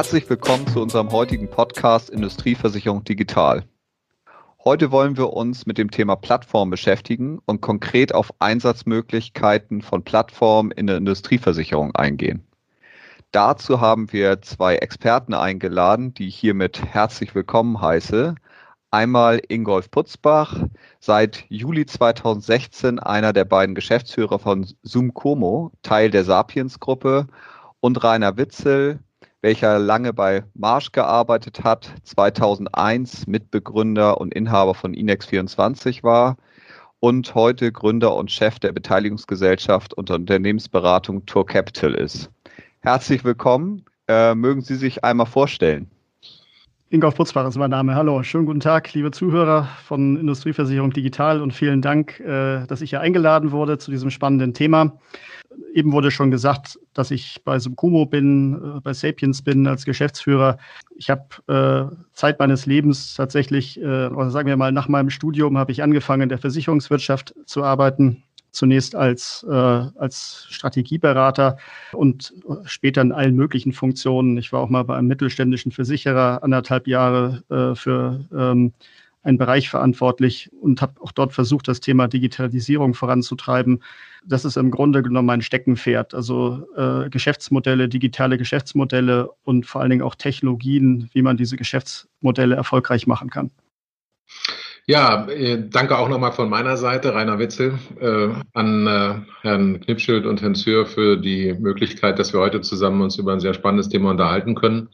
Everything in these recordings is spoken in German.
Herzlich willkommen zu unserem heutigen Podcast Industrieversicherung Digital. Heute wollen wir uns mit dem Thema Plattform beschäftigen und konkret auf Einsatzmöglichkeiten von Plattformen in der Industrieversicherung eingehen. Dazu haben wir zwei Experten eingeladen, die ich hiermit herzlich willkommen heiße. Einmal Ingolf Putzbach, seit Juli 2016 einer der beiden Geschäftsführer von Zoom-Como, Teil der Sapiens-Gruppe, und Rainer Witzel, welcher lange bei Marsch gearbeitet hat, 2001 Mitbegründer und Inhaber von Inex24 war und heute Gründer und Chef der Beteiligungsgesellschaft und Unternehmensberatung Tour Capital ist. Herzlich willkommen. Äh, mögen Sie sich einmal vorstellen? Ingolf Putzbach ist mein Name. Hallo, schönen guten Tag, liebe Zuhörer von Industrieversicherung Digital und vielen Dank, äh, dass ich hier eingeladen wurde zu diesem spannenden Thema. Eben wurde schon gesagt, dass ich bei Subkumo bin, äh, bei Sapiens bin als Geschäftsführer. Ich habe äh, Zeit meines Lebens tatsächlich, oder sagen wir mal, nach meinem Studium habe ich angefangen, in der Versicherungswirtschaft zu arbeiten. Zunächst als, äh, als Strategieberater und später in allen möglichen Funktionen. Ich war auch mal bei einem mittelständischen Versicherer anderthalb Jahre äh, für ähm, einen Bereich verantwortlich und habe auch dort versucht, das Thema Digitalisierung voranzutreiben. Das ist im Grunde genommen mein Steckenpferd. Also äh, Geschäftsmodelle, digitale Geschäftsmodelle und vor allen Dingen auch Technologien, wie man diese Geschäftsmodelle erfolgreich machen kann. Ja, äh, danke auch nochmal von meiner Seite, Rainer Witzel, äh, an äh, Herrn Knipschild und Herrn Zür für die Möglichkeit, dass wir heute zusammen uns über ein sehr spannendes Thema unterhalten können.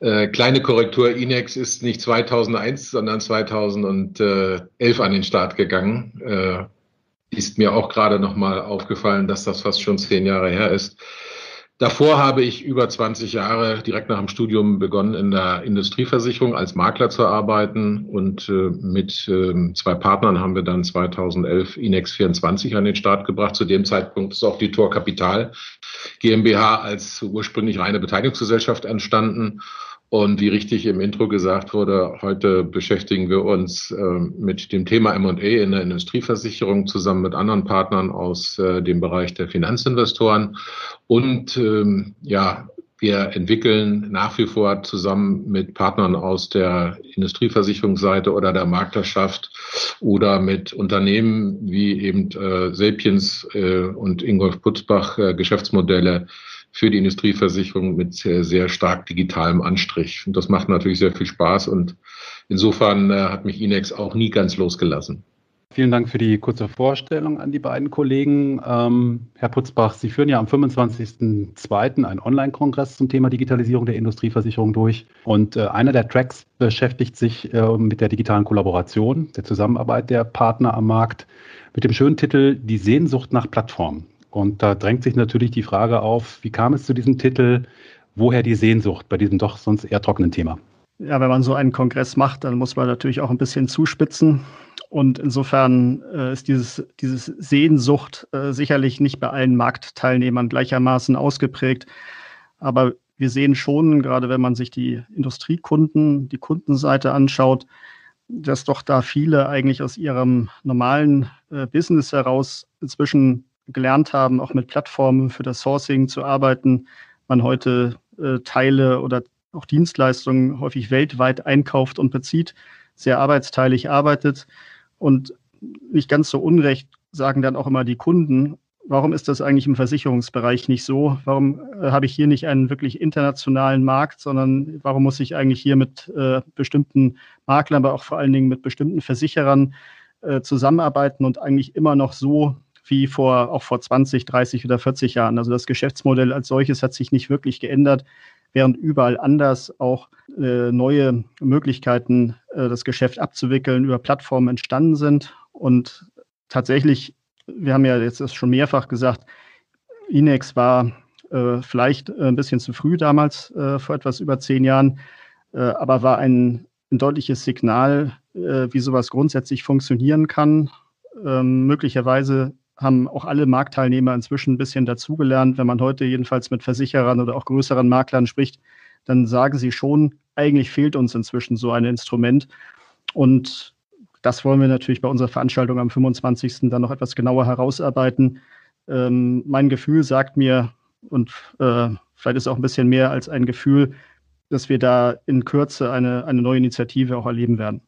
Äh, kleine Korrektur, Inex ist nicht 2001, sondern 2011 an den Start gegangen. Äh, ist mir auch gerade nochmal aufgefallen, dass das fast schon zehn Jahre her ist. Davor habe ich über 20 Jahre direkt nach dem Studium begonnen, in der Industrieversicherung als Makler zu arbeiten. Und äh, mit äh, zwei Partnern haben wir dann 2011 Inex 24 an den Start gebracht. Zu dem Zeitpunkt ist auch die Tor Kapital GmbH als ursprünglich reine Beteiligungsgesellschaft entstanden. Und wie richtig im Intro gesagt wurde, heute beschäftigen wir uns äh, mit dem Thema M&A in der Industrieversicherung zusammen mit anderen Partnern aus äh, dem Bereich der Finanzinvestoren. Und ähm, ja, wir entwickeln nach wie vor zusammen mit Partnern aus der Industrieversicherungsseite oder der Maklerschaft oder mit Unternehmen wie eben äh, Sapiens äh, und Ingolf Putzbach äh, Geschäftsmodelle für die Industrieversicherung mit sehr, sehr stark digitalem Anstrich. Und das macht natürlich sehr viel Spaß und insofern äh, hat mich Inex auch nie ganz losgelassen. Vielen Dank für die kurze Vorstellung an die beiden Kollegen. Ähm, Herr Putzbach, Sie führen ja am 25.02. einen Online-Kongress zum Thema Digitalisierung der Industrieversicherung durch. Und äh, einer der Tracks beschäftigt sich äh, mit der digitalen Kollaboration, der Zusammenarbeit der Partner am Markt, mit dem schönen Titel Die Sehnsucht nach Plattformen. Und da drängt sich natürlich die Frage auf, wie kam es zu diesem Titel? Woher die Sehnsucht bei diesem doch sonst eher trockenen Thema? Ja, wenn man so einen Kongress macht, dann muss man natürlich auch ein bisschen zuspitzen. Und insofern äh, ist dieses, dieses Sehnsucht äh, sicherlich nicht bei allen Marktteilnehmern gleichermaßen ausgeprägt. Aber wir sehen schon, gerade wenn man sich die Industriekunden, die Kundenseite anschaut, dass doch da viele eigentlich aus ihrem normalen äh, Business heraus inzwischen gelernt haben, auch mit Plattformen für das Sourcing zu arbeiten, man heute äh, Teile oder auch Dienstleistungen häufig weltweit einkauft und bezieht, sehr arbeitsteilig arbeitet und nicht ganz so unrecht sagen dann auch immer die Kunden, warum ist das eigentlich im Versicherungsbereich nicht so? Warum äh, habe ich hier nicht einen wirklich internationalen Markt, sondern warum muss ich eigentlich hier mit äh, bestimmten Maklern, aber auch vor allen Dingen mit bestimmten Versicherern äh, zusammenarbeiten und eigentlich immer noch so wie vor, auch vor 20, 30 oder 40 Jahren. Also das Geschäftsmodell als solches hat sich nicht wirklich geändert, während überall anders auch äh, neue Möglichkeiten, äh, das Geschäft abzuwickeln, über Plattformen entstanden sind. Und tatsächlich, wir haben ja jetzt das schon mehrfach gesagt, Inex war äh, vielleicht ein bisschen zu früh damals, äh, vor etwas über zehn Jahren, äh, aber war ein, ein deutliches Signal, äh, wie sowas grundsätzlich funktionieren kann. Ähm, möglicherweise haben auch alle Marktteilnehmer inzwischen ein bisschen dazugelernt. Wenn man heute jedenfalls mit Versicherern oder auch größeren Maklern spricht, dann sagen sie schon, eigentlich fehlt uns inzwischen so ein Instrument. Und das wollen wir natürlich bei unserer Veranstaltung am 25. dann noch etwas genauer herausarbeiten. Ähm, mein Gefühl sagt mir, und äh, vielleicht ist auch ein bisschen mehr als ein Gefühl, dass wir da in Kürze eine, eine neue Initiative auch erleben werden.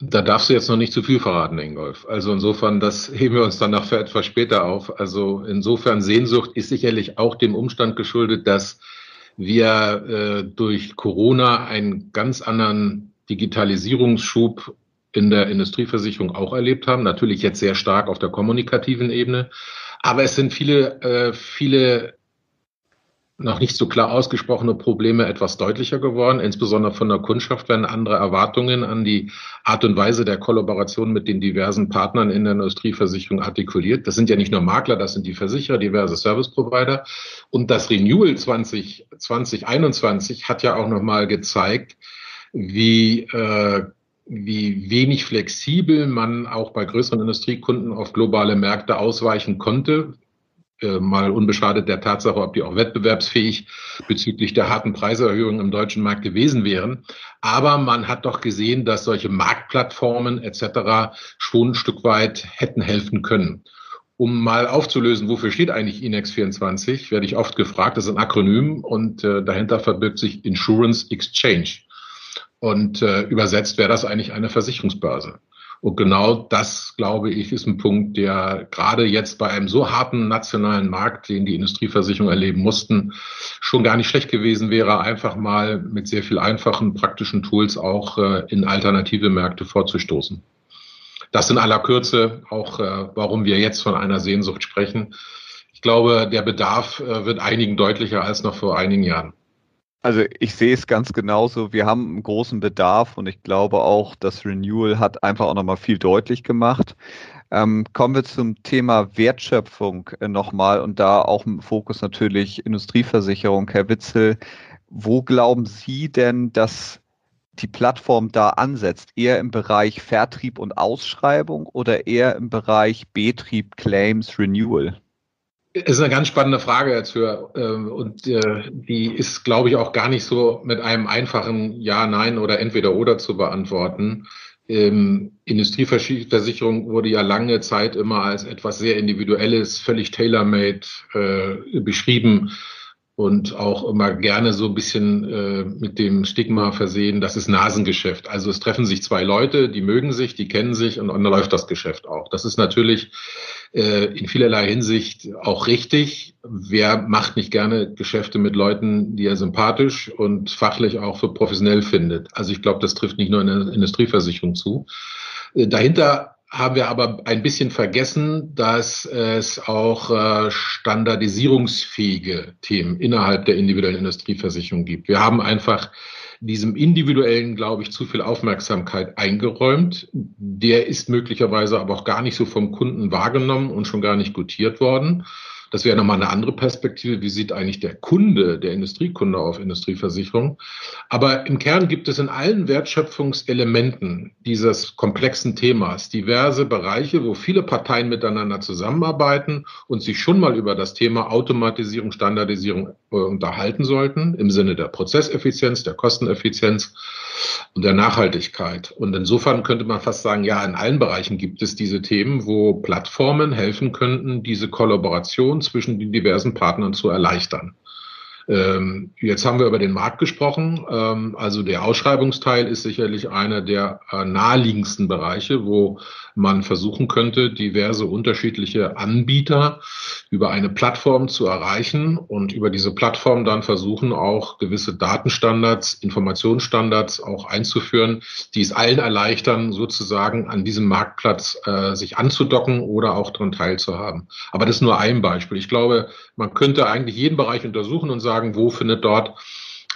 Da darfst du jetzt noch nicht zu viel verraten, Ingolf. Also insofern, das heben wir uns dann noch für etwas später auf. Also insofern Sehnsucht ist sicherlich auch dem Umstand geschuldet, dass wir äh, durch Corona einen ganz anderen Digitalisierungsschub in der Industrieversicherung auch erlebt haben. Natürlich jetzt sehr stark auf der kommunikativen Ebene. Aber es sind viele, äh, viele noch nicht so klar ausgesprochene Probleme etwas deutlicher geworden. Insbesondere von der Kundschaft werden andere Erwartungen an die Art und Weise der Kollaboration mit den diversen Partnern in der Industrieversicherung artikuliert. Das sind ja nicht nur Makler, das sind die Versicherer, diverse Service Provider. Und das Renewal 20, 2021 hat ja auch nochmal gezeigt, wie äh, wie wenig flexibel man auch bei größeren Industriekunden auf globale Märkte ausweichen konnte, äh, mal unbeschadet der Tatsache, ob die auch wettbewerbsfähig bezüglich der harten Preiserhöhungen im deutschen Markt gewesen wären. Aber man hat doch gesehen, dass solche Marktplattformen etc. schon ein Stück weit hätten helfen können. Um mal aufzulösen, wofür steht eigentlich INEX 24, werde ich oft gefragt. Das ist ein Akronym und äh, dahinter verbirgt sich Insurance Exchange. Und äh, übersetzt wäre das eigentlich eine Versicherungsbörse. Und genau das, glaube ich, ist ein Punkt, der gerade jetzt bei einem so harten nationalen Markt, den die Industrieversicherungen erleben mussten, schon gar nicht schlecht gewesen wäre, einfach mal mit sehr viel einfachen, praktischen Tools auch äh, in alternative Märkte vorzustoßen. Das in aller Kürze auch, äh, warum wir jetzt von einer Sehnsucht sprechen. Ich glaube, der Bedarf äh, wird einigen deutlicher als noch vor einigen Jahren. Also ich sehe es ganz genauso. Wir haben einen großen Bedarf und ich glaube auch, das Renewal hat einfach auch nochmal viel deutlich gemacht. Ähm, kommen wir zum Thema Wertschöpfung äh, nochmal und da auch im Fokus natürlich Industrieversicherung. Herr Witzel, wo glauben Sie denn, dass die Plattform da ansetzt? Eher im Bereich Vertrieb und Ausschreibung oder eher im Bereich Betrieb, Claims, Renewal? Ist eine ganz spannende Frage jetzt für, ähm, und äh, die ist, glaube ich, auch gar nicht so mit einem einfachen Ja, Nein oder entweder oder zu beantworten. Ähm, Industrieversicherung wurde ja lange Zeit immer als etwas sehr Individuelles, völlig tailor-made äh, beschrieben und auch immer gerne so ein bisschen äh, mit dem Stigma versehen, das ist Nasengeschäft. Also es treffen sich zwei Leute, die mögen sich, die kennen sich und, dann läuft das Geschäft auch. Das ist natürlich äh, in vielerlei Hinsicht auch richtig. Wer macht nicht gerne Geschäfte mit Leuten, die er sympathisch und fachlich auch für professionell findet? Also ich glaube, das trifft nicht nur in der Industrieversicherung zu. Äh, dahinter haben wir aber ein bisschen vergessen, dass es auch äh, standardisierungsfähige Themen innerhalb der individuellen Industrieversicherung gibt. Wir haben einfach diesem individuellen, glaube ich, zu viel Aufmerksamkeit eingeräumt. Der ist möglicherweise aber auch gar nicht so vom Kunden wahrgenommen und schon gar nicht gutiert worden. Das wäre nochmal eine andere Perspektive. Wie sieht eigentlich der Kunde, der Industriekunde auf Industrieversicherung? Aber im Kern gibt es in allen Wertschöpfungselementen dieses komplexen Themas diverse Bereiche, wo viele Parteien miteinander zusammenarbeiten und sich schon mal über das Thema Automatisierung, Standardisierung äh, unterhalten sollten, im Sinne der Prozesseffizienz, der Kosteneffizienz und der Nachhaltigkeit. Und insofern könnte man fast sagen, ja, in allen Bereichen gibt es diese Themen, wo Plattformen helfen könnten, diese Kollaboration zwischen den diversen Partnern zu erleichtern. Ähm, jetzt haben wir über den Markt gesprochen. Ähm, also der Ausschreibungsteil ist sicherlich einer der äh, naheliegendsten Bereiche, wo man versuchen könnte, diverse unterschiedliche Anbieter über eine Plattform zu erreichen und über diese Plattform dann versuchen, auch gewisse Datenstandards, Informationsstandards auch einzuführen, die es allen erleichtern, sozusagen an diesem Marktplatz äh, sich anzudocken oder auch daran teilzuhaben. Aber das ist nur ein Beispiel. Ich glaube, man könnte eigentlich jeden Bereich untersuchen und sagen, wo findet dort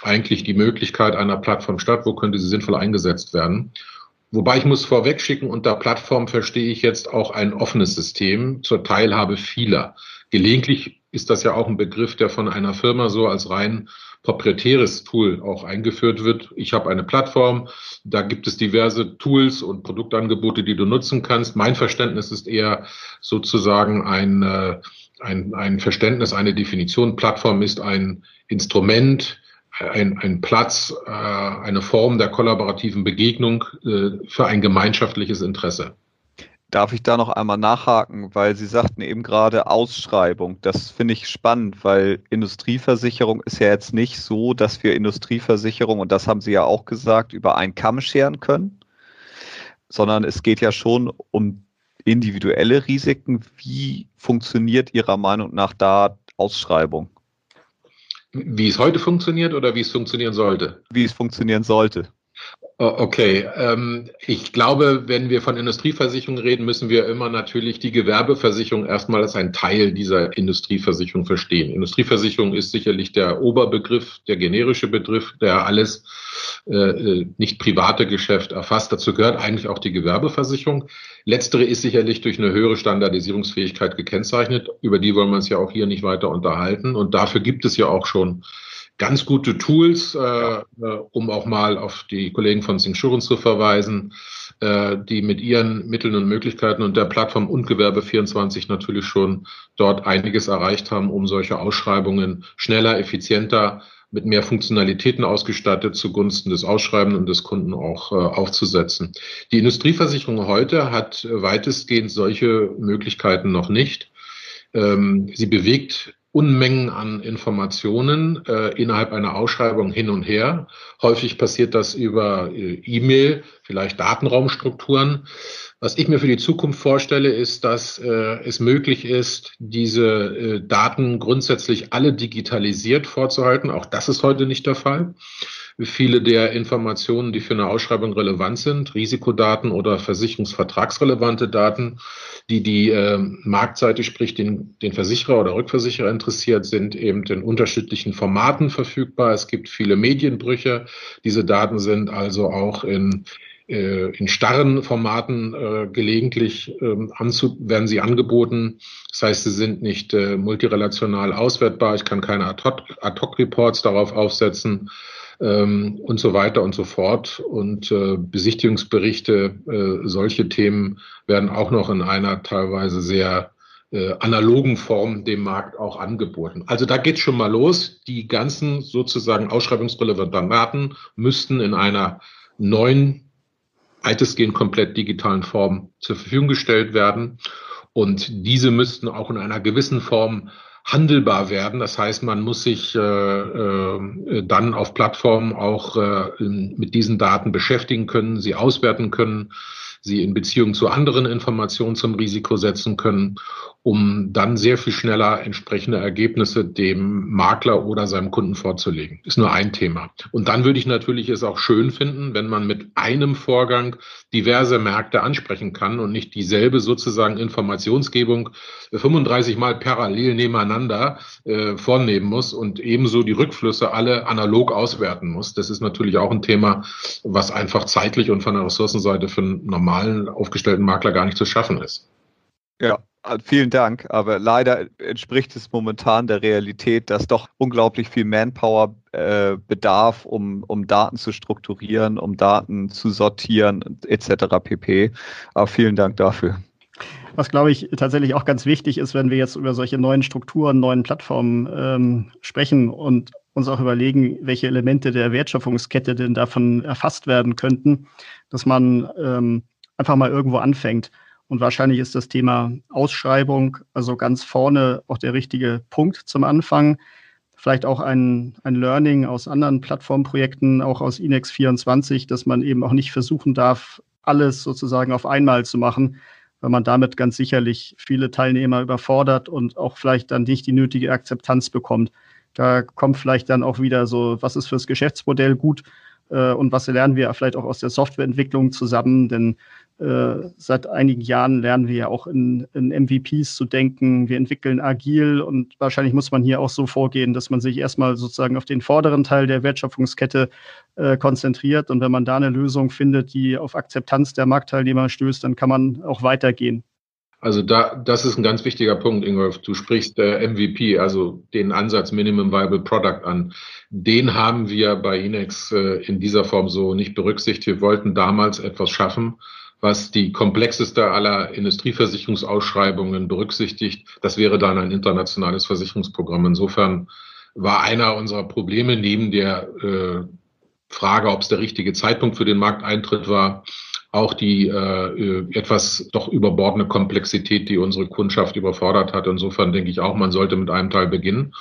eigentlich die Möglichkeit einer Plattform statt, wo könnte sie sinnvoll eingesetzt werden. Wobei ich muss vorweg schicken, unter Plattform verstehe ich jetzt auch ein offenes System zur Teilhabe vieler. Gelegentlich ist das ja auch ein Begriff, der von einer Firma so als rein proprietäres Tool auch eingeführt wird. Ich habe eine Plattform, da gibt es diverse Tools und Produktangebote, die du nutzen kannst. Mein Verständnis ist eher sozusagen ein, äh, ein, ein Verständnis, eine Definition. Plattform ist ein Instrument, ein, ein Platz, äh, eine Form der kollaborativen Begegnung äh, für ein gemeinschaftliches Interesse. Darf ich da noch einmal nachhaken, weil Sie sagten eben gerade Ausschreibung. Das finde ich spannend, weil Industrieversicherung ist ja jetzt nicht so, dass wir Industrieversicherung, und das haben Sie ja auch gesagt, über einen Kamm scheren können, sondern es geht ja schon um individuelle Risiken. Wie funktioniert Ihrer Meinung nach da Ausschreibung? Wie es heute funktioniert oder wie es funktionieren sollte? Wie es funktionieren sollte. Okay, ähm, ich glaube, wenn wir von Industrieversicherung reden, müssen wir immer natürlich die Gewerbeversicherung erstmal als ein Teil dieser Industrieversicherung verstehen. Industrieversicherung ist sicherlich der Oberbegriff, der generische Begriff, der alles äh, äh, nicht private Geschäft erfasst. Dazu gehört eigentlich auch die Gewerbeversicherung. Letztere ist sicherlich durch eine höhere Standardisierungsfähigkeit gekennzeichnet. Über die wollen wir uns ja auch hier nicht weiter unterhalten. Und dafür gibt es ja auch schon ganz gute Tools, äh, äh, um auch mal auf die Kollegen von Insurance zu verweisen, äh, die mit ihren Mitteln und Möglichkeiten und der Plattform und Gewerbe24 natürlich schon dort einiges erreicht haben, um solche Ausschreibungen schneller, effizienter, mit mehr Funktionalitäten ausgestattet zugunsten des Ausschreibenden und des Kunden auch äh, aufzusetzen. Die Industrieversicherung heute hat weitestgehend solche Möglichkeiten noch nicht. Ähm, sie bewegt Unmengen an Informationen äh, innerhalb einer Ausschreibung hin und her. Häufig passiert das über äh, E-Mail, vielleicht Datenraumstrukturen. Was ich mir für die Zukunft vorstelle, ist, dass äh, es möglich ist, diese äh, Daten grundsätzlich alle digitalisiert vorzuhalten. Auch das ist heute nicht der Fall viele der Informationen, die für eine Ausschreibung relevant sind, Risikodaten oder versicherungsvertragsrelevante Daten, die die äh, Marktseite, sprich den, den Versicherer oder Rückversicherer interessiert, sind eben in unterschiedlichen Formaten verfügbar. Es gibt viele Medienbrüche. Diese Daten sind also auch in äh, in starren Formaten äh, gelegentlich äh, anzu werden sie angeboten. Das heißt, sie sind nicht äh, multirelational auswertbar. Ich kann keine Ad-Hoc-Reports darauf aufsetzen ähm, und so weiter und so fort. Und äh, Besichtigungsberichte, äh, solche Themen werden auch noch in einer teilweise sehr äh, analogen Form dem Markt auch angeboten. Also da geht's schon mal los. Die ganzen sozusagen ausschreibungsrelevanten Daten müssten in einer neuen, weitestgehend komplett digitalen Form zur Verfügung gestellt werden. Und diese müssten auch in einer gewissen Form handelbar werden. Das heißt, man muss sich äh, äh, dann auf Plattformen auch äh, mit diesen Daten beschäftigen können, sie auswerten können sie in Beziehung zu anderen Informationen zum Risiko setzen können, um dann sehr viel schneller entsprechende Ergebnisse dem Makler oder seinem Kunden vorzulegen. Ist nur ein Thema. Und dann würde ich natürlich es auch schön finden, wenn man mit einem Vorgang diverse Märkte ansprechen kann und nicht dieselbe sozusagen Informationsgebung 35 Mal parallel nebeneinander äh, vornehmen muss und ebenso die Rückflüsse alle analog auswerten muss. Das ist natürlich auch ein Thema, was einfach zeitlich und von der Ressourcenseite für einen normalen aufgestellten Makler gar nicht zu schaffen ist. Ja, vielen Dank, aber leider entspricht es momentan der Realität, dass doch unglaublich viel Manpower äh, bedarf, um, um Daten zu strukturieren, um Daten zu sortieren etc. pp. Aber vielen Dank dafür. Was, glaube ich, tatsächlich auch ganz wichtig ist, wenn wir jetzt über solche neuen Strukturen, neuen Plattformen ähm, sprechen und uns auch überlegen, welche Elemente der Wertschöpfungskette denn davon erfasst werden könnten, dass man ähm, einfach mal irgendwo anfängt. Und wahrscheinlich ist das Thema Ausschreibung also ganz vorne auch der richtige Punkt zum Anfang. Vielleicht auch ein, ein Learning aus anderen Plattformprojekten, auch aus Inex 24, dass man eben auch nicht versuchen darf, alles sozusagen auf einmal zu machen, weil man damit ganz sicherlich viele Teilnehmer überfordert und auch vielleicht dann nicht die nötige Akzeptanz bekommt. Da kommt vielleicht dann auch wieder so, was ist fürs Geschäftsmodell gut und was lernen wir vielleicht auch aus der Softwareentwicklung zusammen, denn äh, seit einigen Jahren lernen wir ja auch in, in, MVPs zu denken. Wir entwickeln agil und wahrscheinlich muss man hier auch so vorgehen, dass man sich erstmal sozusagen auf den vorderen Teil der Wertschöpfungskette äh, konzentriert. Und wenn man da eine Lösung findet, die auf Akzeptanz der Marktteilnehmer stößt, dann kann man auch weitergehen. Also da, das ist ein ganz wichtiger Punkt, Ingolf. Du sprichst äh, MVP, also den Ansatz Minimum Viable Product an. Den haben wir bei Inex äh, in dieser Form so nicht berücksichtigt. Wir wollten damals etwas schaffen, was die komplexeste aller Industrieversicherungsausschreibungen berücksichtigt. Das wäre dann ein internationales Versicherungsprogramm. Insofern war einer unserer Probleme neben der äh, Frage, ob es der richtige Zeitpunkt für den Markteintritt war, auch die äh, etwas doch überbordene Komplexität, die unsere Kundschaft überfordert hat. Insofern denke ich auch, man sollte mit einem Teil beginnen.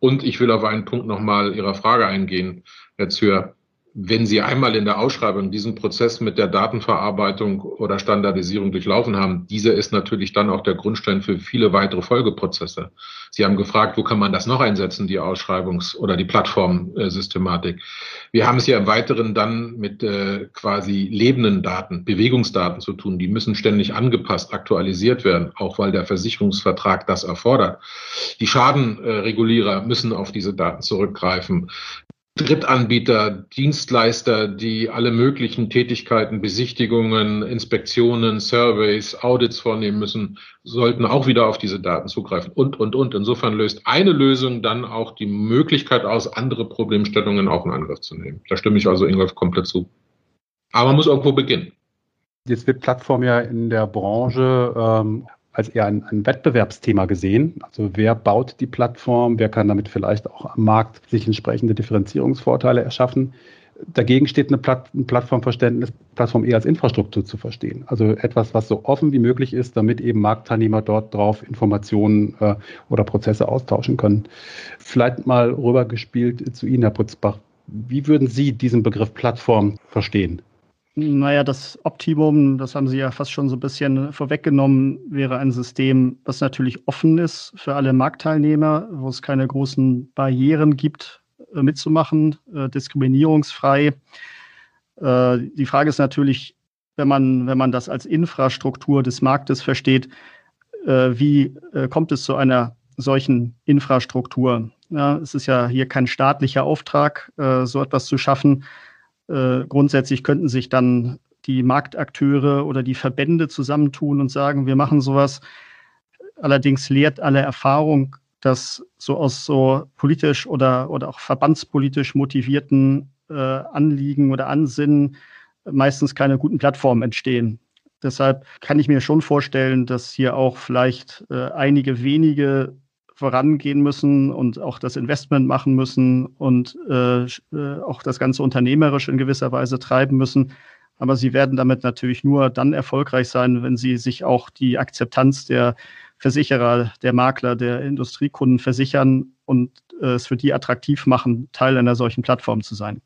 Und ich will auf einen Punkt nochmal Ihrer Frage eingehen, Herr Zür wenn Sie einmal in der Ausschreibung diesen Prozess mit der Datenverarbeitung oder Standardisierung durchlaufen haben, dieser ist natürlich dann auch der Grundstein für viele weitere Folgeprozesse. Sie haben gefragt, wo kann man das noch einsetzen, die Ausschreibungs- oder die Plattformsystematik. Wir haben es ja im Weiteren dann mit äh, quasi lebenden Daten, Bewegungsdaten zu tun. Die müssen ständig angepasst, aktualisiert werden, auch weil der Versicherungsvertrag das erfordert. Die Schadenregulierer müssen auf diese Daten zurückgreifen. Drittanbieter, Dienstleister, die alle möglichen Tätigkeiten, Besichtigungen, Inspektionen, Surveys, Audits vornehmen müssen, sollten auch wieder auf diese Daten zugreifen und, und, und. Insofern löst eine Lösung dann auch die Möglichkeit aus, andere Problemstellungen auch in Angriff zu nehmen. Da stimme ich also Ingolf komplett zu. Aber man muss irgendwo beginnen. Jetzt wird Plattform ja in der Branche ähm, als eher ein, ein, Wettbewerbsthema gesehen. Also wer baut die Plattform, wer kann damit vielleicht auch am Markt sich entsprechende Differenzierungsvorteile erschaffen. Dagegen steht eine Platt, ein Plattformverständnis, Plattform eher als Infrastruktur zu verstehen. Also etwas, was so offen wie möglich ist, damit eben Marktteilnehmer dort drauf Informationen äh, oder Prozesse austauschen können. Vielleicht mal rübergespielt zu Ihnen, Herr Putzbach. Wie würden Sie diesen Begriff Plattform verstehen? Naja, das Optimum, das haben Sie ja fast schon so ein bisschen vorweggenommen, wäre ein System, was natürlich offen ist für alle Marktteilnehmer, wo es keine großen Barrieren gibt, äh, mitzumachen, äh, diskriminierungsfrei. Äh, die Frage ist natürlich, wenn man, wenn man das als Infrastruktur des Marktes versteht, wie kommt es zu einer solchen Infrastruktur? Ja, es ist ja hier kein staatlicher Auftrag, so etwas zu schaffen, äh, grundsätzlich könnten sich dann die Marktakteure oder die Verbände zusammentun und sagen, wir machen sowas. Allerdings lehrt alle Erfahrung, dass so aus so politisch oder, oder auch verbandspolitisch motivierten äh, Anliegen oder Ansinnen meistens keine guten Plattformen entstehen. Deshalb kann ich mir schon vorstellen, dass hier auch vielleicht äh, einige wenige vorangehen müssen und auch das Investment machen müssen und äh, äh, auch das Ganze unternehmerisch in gewisser Weise treiben müssen. Aber sie werden damit natürlich nur dann erfolgreich sein, wenn sie sich auch die Akzeptanz der Versicherer, der Makler, der Industriekunden versichern und äh, es für die attraktiv machen, Teil einer solchen Plattform zu sein.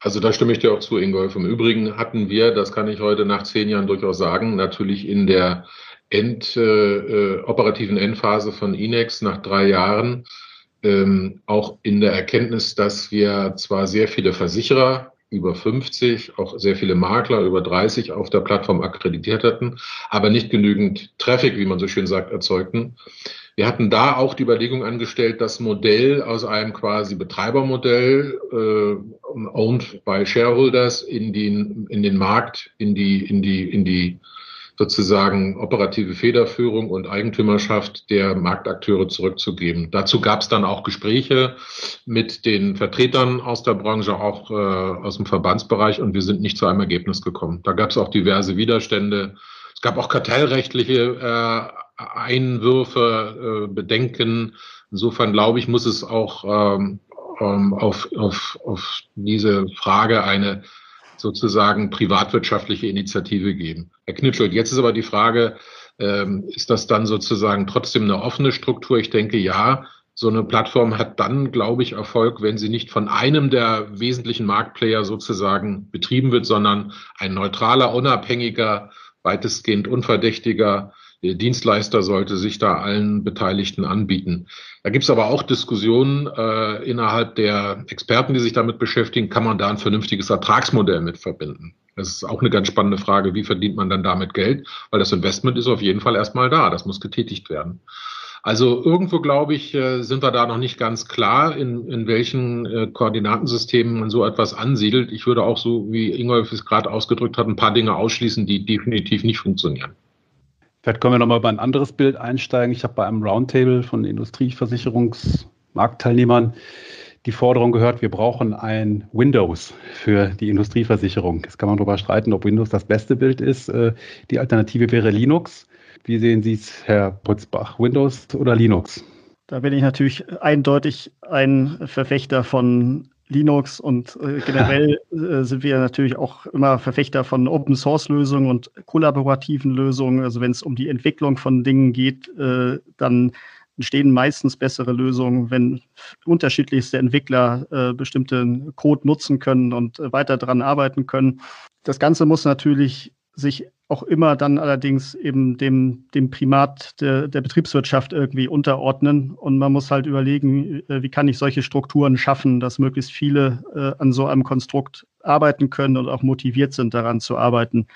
Also da stimme ich dir auch zu, Ingolf. Im Übrigen hatten wir, das kann ich heute nach zehn Jahren durchaus sagen, natürlich in der End, äh, äh, operativen Endphase von Inex nach drei Jahren ähm, auch in der Erkenntnis, dass wir zwar sehr viele Versicherer über 50, auch sehr viele Makler über 30 auf der Plattform akkreditiert hatten, aber nicht genügend Traffic, wie man so schön sagt, erzeugten. Wir hatten da auch die Überlegung angestellt, das Modell aus einem quasi Betreibermodell äh, owned by Shareholders in den in den Markt, in die in die in die sozusagen operative Federführung und Eigentümerschaft der Marktakteure zurückzugeben. Dazu gab es dann auch Gespräche mit den Vertretern aus der Branche, auch äh, aus dem Verbandsbereich, und wir sind nicht zu einem Ergebnis gekommen. Da gab es auch diverse Widerstände. Es gab auch kartellrechtliche äh, Einwürfe, äh, Bedenken. Insofern glaube ich, muss es auch ähm, ähm auf, auf, auf diese Frage eine sozusagen privatwirtschaftliche Initiative geben. Herr Knitschuld, jetzt ist aber die Frage, ähm, ist das dann sozusagen trotzdem eine offene Struktur? Ich denke ja. So eine Plattform hat dann, glaube ich, Erfolg, wenn sie nicht von einem der wesentlichen Marktplayer sozusagen betrieben wird, sondern ein neutraler, unabhängiger, weitestgehend unverdächtiger der Dienstleister sollte sich da allen Beteiligten anbieten. Da gibt es aber auch Diskussionen äh, innerhalb der Experten, die sich damit beschäftigen, kann man da ein vernünftiges Ertragsmodell mit verbinden? Das ist auch eine ganz spannende Frage, wie verdient man dann damit Geld? Weil das Investment ist auf jeden Fall erstmal da, das muss getätigt werden. Also irgendwo, glaube ich, äh, sind wir da noch nicht ganz klar, in, in welchen äh, Koordinatensystemen man so etwas ansiedelt. Ich würde auch so, wie Ingolf es gerade ausgedrückt hat, ein paar Dinge ausschließen, die definitiv nicht funktionieren. Vielleicht können wir nochmal bei ein anderes Bild einsteigen. Ich habe bei einem Roundtable von Industrieversicherungsmarktteilnehmern die Forderung gehört, wir brauchen ein Windows für die Industrieversicherung. Jetzt kann man darüber streiten, ob Windows das beste Bild ist. Äh, die Alternative wäre Linux. Wie sehen Sie es, Herr Putzbach? Windows oder Linux? Da bin ich natürlich eindeutig ein Verfechter von Linux und äh, generell äh, sind wir natürlich auch immer Verfechter von Open Source Lösungen und kollaborativen Lösungen. Also wenn es um die Entwicklung von Dingen geht, äh, dann entstehen meistens bessere Lösungen, wenn unterschiedlichste Entwickler äh, bestimmte Code nutzen können und äh, weiter daran arbeiten können. Das Ganze muss natürlich sich auch immer dann allerdings eben dem, dem Primat der, der Betriebswirtschaft irgendwie unterordnen. Und man muss halt überlegen, äh, wie kann ich solche Strukturen schaffen, dass möglichst viele äh, an so einem Konstrukt arbeiten können und auch motiviert sind, daran zu arbeiten.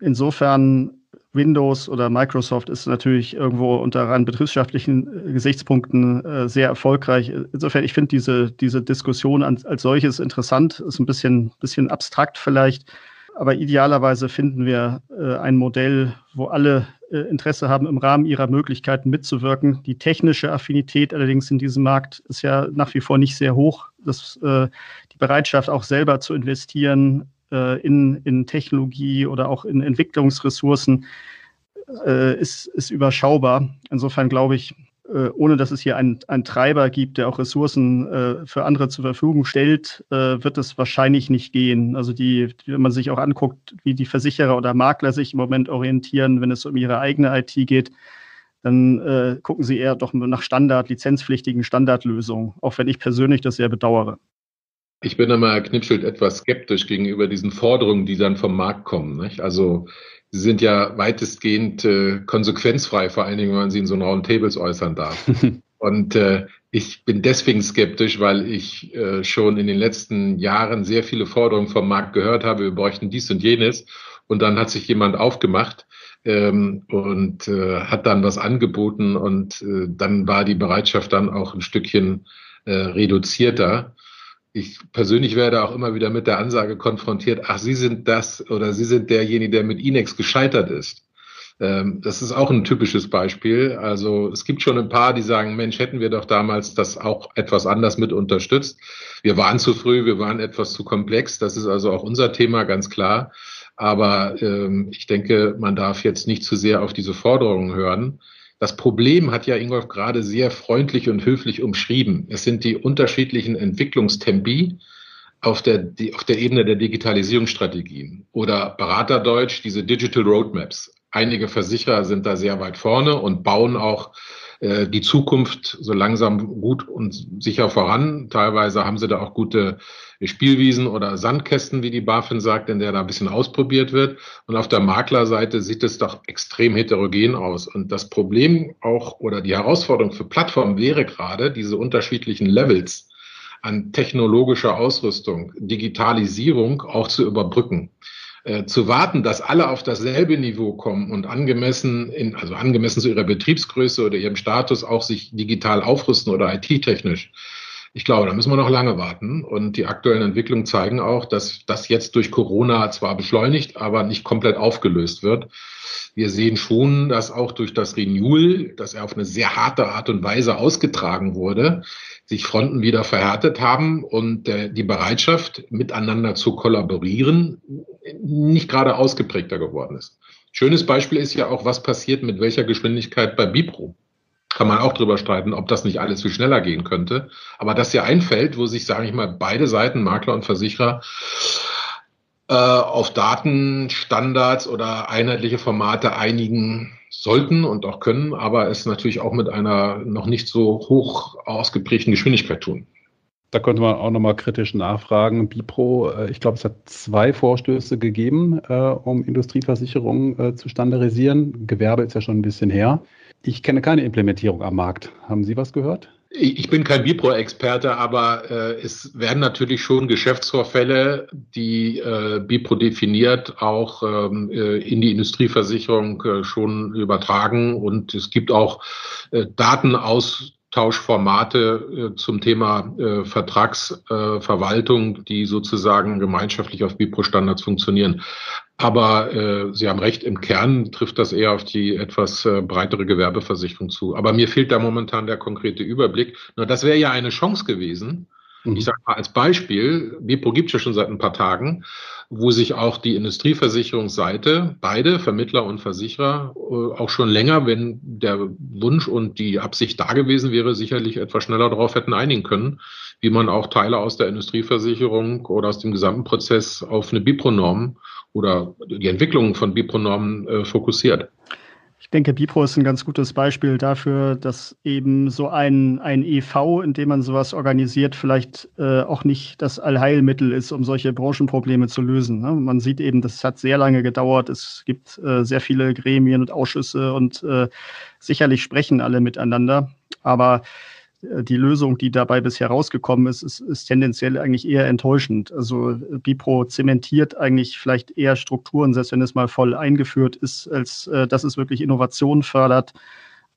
Insofern Windows oder Microsoft ist natürlich irgendwo unter rein betriebswirtschaftlichen äh, Gesichtspunkten äh, sehr erfolgreich. Insofern, ich finde diese, diese Diskussion als, als solches interessant, ist ein bisschen, bisschen abstrakt vielleicht. Aber idealerweise finden wir äh, ein Modell, wo alle äh, Interesse haben, im Rahmen ihrer Möglichkeiten mitzuwirken. Die technische Affinität allerdings in diesem Markt ist ja nach wie vor nicht sehr hoch. Das, äh, die Bereitschaft, auch selber zu investieren äh, in, in Technologie oder auch in Entwicklungsressourcen, äh, ist, ist überschaubar. Insofern glaube ich, äh, ohne dass es hier einen, einen Treiber gibt, der auch Ressourcen äh, für andere zur Verfügung stellt, äh, wird es wahrscheinlich nicht gehen. Also die, wenn man sich auch anguckt, wie die Versicherer oder Makler sich im Moment orientieren, wenn es um ihre eigene IT geht, dann äh, gucken sie eher doch nach Standard, lizenzpflichtigen Standardlösungen, auch wenn ich persönlich das sehr bedauere. Ich bin immer Knipschild etwas skeptisch gegenüber diesen Forderungen, die dann vom Markt kommen. Nicht? Also Sie sind ja weitestgehend äh, konsequenzfrei, vor allen Dingen, wenn man sie in so einem Tables äußern darf. Und äh, ich bin deswegen skeptisch, weil ich äh, schon in den letzten Jahren sehr viele Forderungen vom Markt gehört habe, wir bräuchten dies und jenes. Und dann hat sich jemand aufgemacht ähm, und äh, hat dann was angeboten und äh, dann war die Bereitschaft dann auch ein Stückchen äh, reduzierter ich persönlich werde auch immer wieder mit der Ansage konfrontiert, ach, Sie sind das oder Sie sind derjenige, der mit Inex gescheitert ist. Ähm, das ist auch ein typisches Beispiel. Also es gibt schon ein paar, die sagen, Mensch, hätten wir doch damals das auch etwas anders mit unterstützt. Wir waren zu früh, wir waren etwas zu komplex. Das ist also auch unser Thema, ganz klar. Aber ähm, ich denke, man darf jetzt nicht zu sehr auf diese Forderungen hören. Das Problem hat ja Ingolf gerade sehr freundlich und höflich umschrieben. Es sind die unterschiedlichen Entwicklungstempi auf der, auf der Ebene der Digitalisierungsstrategien oder Beraterdeutsch, diese Digital Roadmaps. Einige Versicherer sind da sehr weit vorne und bauen auch äh, die Zukunft so langsam gut und sicher voran. Teilweise haben sie da auch gute Spielwiesen oder Sandkästen, wie die BaFin sagt, in der da ein bisschen ausprobiert wird. Und auf der Maklerseite sieht es doch extrem heterogen aus. Und das Problem auch oder die Herausforderung für Plattformen wäre gerade, diese unterschiedlichen Levels an technologischer Ausrüstung, Digitalisierung auch zu überbrücken. Äh, zu warten, dass alle auf dasselbe Niveau kommen und angemessen in, also angemessen zu ihrer Betriebsgröße oder ihrem Status auch sich digital aufrüsten oder IT-technisch, ich glaube, da müssen wir noch lange warten. Und die aktuellen Entwicklungen zeigen auch, dass das jetzt durch Corona zwar beschleunigt, aber nicht komplett aufgelöst wird. Wir sehen schon, dass auch durch das Renewal, das er auf eine sehr harte Art und Weise ausgetragen wurde, sich Fronten wieder verhärtet haben und äh, die Bereitschaft, miteinander zu kollaborieren, nicht gerade ausgeprägter geworden ist. Schönes Beispiel ist ja auch, was passiert mit welcher Geschwindigkeit bei Bipro kann man auch drüber streiten, ob das nicht alles viel schneller gehen könnte. Aber das ist ja ein Feld, wo sich, sage ich mal, beide Seiten, Makler und Versicherer, äh, auf Datenstandards oder einheitliche Formate einigen sollten und auch können, aber es natürlich auch mit einer noch nicht so hoch ausgeprägten Geschwindigkeit tun. Da könnte man auch nochmal kritisch nachfragen. Bipro, äh, ich glaube, es hat zwei Vorstöße gegeben, äh, um Industrieversicherungen äh, zu standardisieren. Gewerbe ist ja schon ein bisschen her. Ich kenne keine Implementierung am Markt. Haben Sie was gehört? Ich bin kein Bipro-Experte, aber äh, es werden natürlich schon Geschäftsvorfälle, die äh, Bipro definiert, auch ähm, äh, in die Industrieversicherung äh, schon übertragen. Und es gibt auch äh, Daten aus Austauschformate äh, zum Thema äh, Vertragsverwaltung, äh, die sozusagen gemeinschaftlich auf BIPRO-Standards funktionieren. Aber äh, Sie haben recht, im Kern trifft das eher auf die etwas äh, breitere Gewerbeversicherung zu. Aber mir fehlt da momentan der konkrete Überblick. Nur das wäre ja eine Chance gewesen, Mhm. Ich sage mal als Beispiel, Bipro gibt es ja schon seit ein paar Tagen, wo sich auch die Industrieversicherungsseite, beide Vermittler und Versicherer, äh, auch schon länger, wenn der Wunsch und die Absicht da gewesen wäre, sicherlich etwas schneller darauf hätten einigen können, wie man auch Teile aus der Industrieversicherung oder aus dem gesamten Prozess auf eine Bipro-Norm oder die Entwicklung von Bipro-Normen äh, fokussiert. Ich denke, Bipro ist ein ganz gutes Beispiel dafür, dass eben so ein, ein EV, in dem man sowas organisiert, vielleicht äh, auch nicht das Allheilmittel ist, um solche Branchenprobleme zu lösen. Ne? Man sieht eben, das hat sehr lange gedauert. Es gibt äh, sehr viele Gremien und Ausschüsse und äh, sicherlich sprechen alle miteinander. Aber die Lösung, die dabei bisher rausgekommen ist, ist, ist tendenziell eigentlich eher enttäuschend. Also Bipro zementiert eigentlich vielleicht eher Strukturen, selbst wenn es mal voll eingeführt ist, als äh, dass es wirklich Innovation fördert.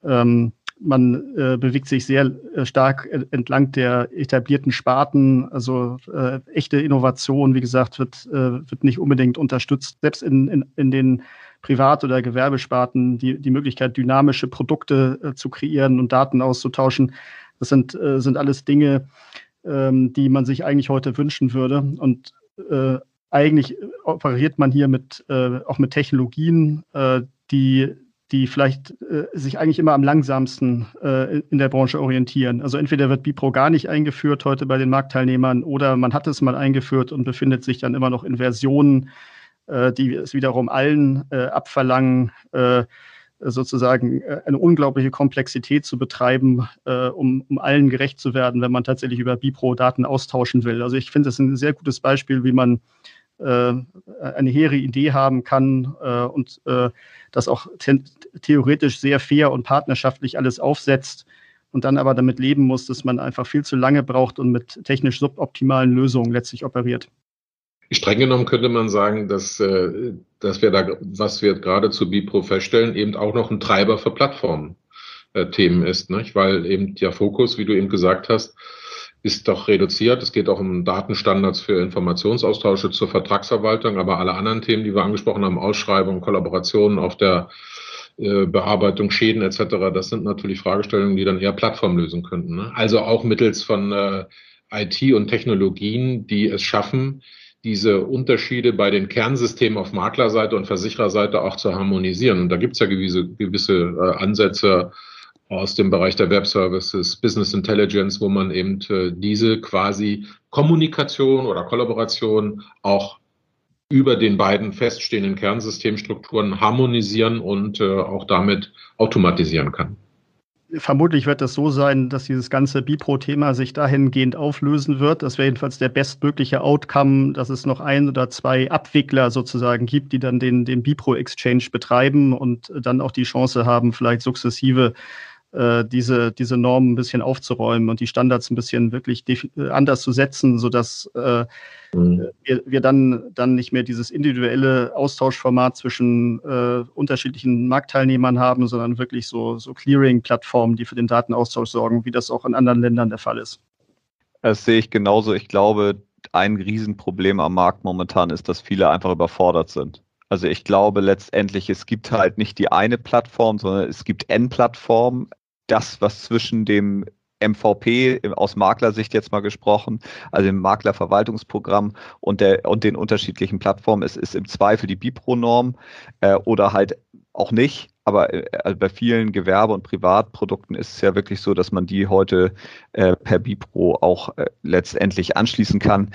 Ähm, man äh, bewegt sich sehr äh, stark entlang der etablierten Sparten. Also äh, echte Innovation, wie gesagt, wird, äh, wird nicht unbedingt unterstützt. Selbst in, in, in den Privat- oder Gewerbesparten die, die Möglichkeit, dynamische Produkte äh, zu kreieren und Daten auszutauschen, das sind, äh, sind alles Dinge, ähm, die man sich eigentlich heute wünschen würde. Und äh, eigentlich operiert man hier mit, äh, auch mit Technologien, äh, die, die vielleicht äh, sich eigentlich immer am langsamsten äh, in der Branche orientieren. Also entweder wird Bipro gar nicht eingeführt heute bei den Marktteilnehmern oder man hat es mal eingeführt und befindet sich dann immer noch in Versionen, die es wiederum allen abverlangen, sozusagen äh, eine unglaubliche Komplexität zu betreiben, äh, um, um allen gerecht zu werden, wenn man tatsächlich über Bipro Daten austauschen will. Also ich finde das ein sehr gutes Beispiel, wie man äh, eine hehre Idee haben kann äh, und äh, das auch theoretisch sehr fair und partnerschaftlich alles aufsetzt und dann aber damit leben muss, dass man einfach viel zu lange braucht und mit technisch suboptimalen Lösungen letztlich operiert. Streng genommen könnte man sagen, dass, äh, dass wir da, was wir gerade zu Bipro feststellen, eben auch noch ein Treiber für Plattformthemen ist, nicht? weil eben der Fokus, wie du eben gesagt hast, ist doch reduziert. Es geht auch um Datenstandards für Informationsaustausche zur Vertragsverwaltung, aber alle anderen Themen, die wir angesprochen haben, Ausschreibungen, Kollaborationen auf der äh, Bearbeitung, Schäden etc., das sind natürlich Fragestellungen, die dann eher Plattform lösen könnten. Ne? Also auch mittels von äh, IT und Technologien, die es schaffen, diese Unterschiede bei den Kernsystemen auf Maklerseite und Versichererseite auch zu harmonisieren. Und da gibt es ja gewisse, gewisse äh, Ansätze aus dem Bereich der Web Services, Business Intelligence, wo man eben äh, diese quasi Kommunikation oder Kollaboration auch über den beiden feststehenden Kernsystemstrukturen harmonisieren und äh, auch damit automatisieren kann vermutlich wird es so sein, dass dieses ganze Bipro-Thema sich dahingehend auflösen wird. Das wäre jedenfalls der bestmögliche Outcome, dass es noch ein oder zwei Abwickler sozusagen gibt, die dann den, den Bipro-Exchange betreiben und dann auch die Chance haben, vielleicht sukzessive äh, diese, diese Normen ein bisschen aufzuräumen und die Standards ein bisschen wirklich äh, anders zu setzen, sodass äh, mhm. wir, wir dann, dann nicht mehr dieses individuelle Austauschformat zwischen äh, unterschiedlichen Marktteilnehmern haben, sondern wirklich so, so Clearing-Plattformen, die für den Datenaustausch sorgen, wie das auch in anderen Ländern der Fall ist. Das sehe ich genauso. Ich glaube, ein Riesenproblem am Markt momentan ist, dass viele einfach überfordert sind. Also ich glaube letztendlich, es gibt halt nicht die eine Plattform, sondern es gibt N-Plattformen das, was zwischen dem MVP aus Maklersicht jetzt mal gesprochen, also dem Maklerverwaltungsprogramm und, der, und den unterschiedlichen Plattformen ist, ist im Zweifel die Bipro-Norm äh, oder halt auch nicht. Aber äh, also bei vielen Gewerbe- und Privatprodukten ist es ja wirklich so, dass man die heute äh, per Bipro auch äh, letztendlich anschließen kann.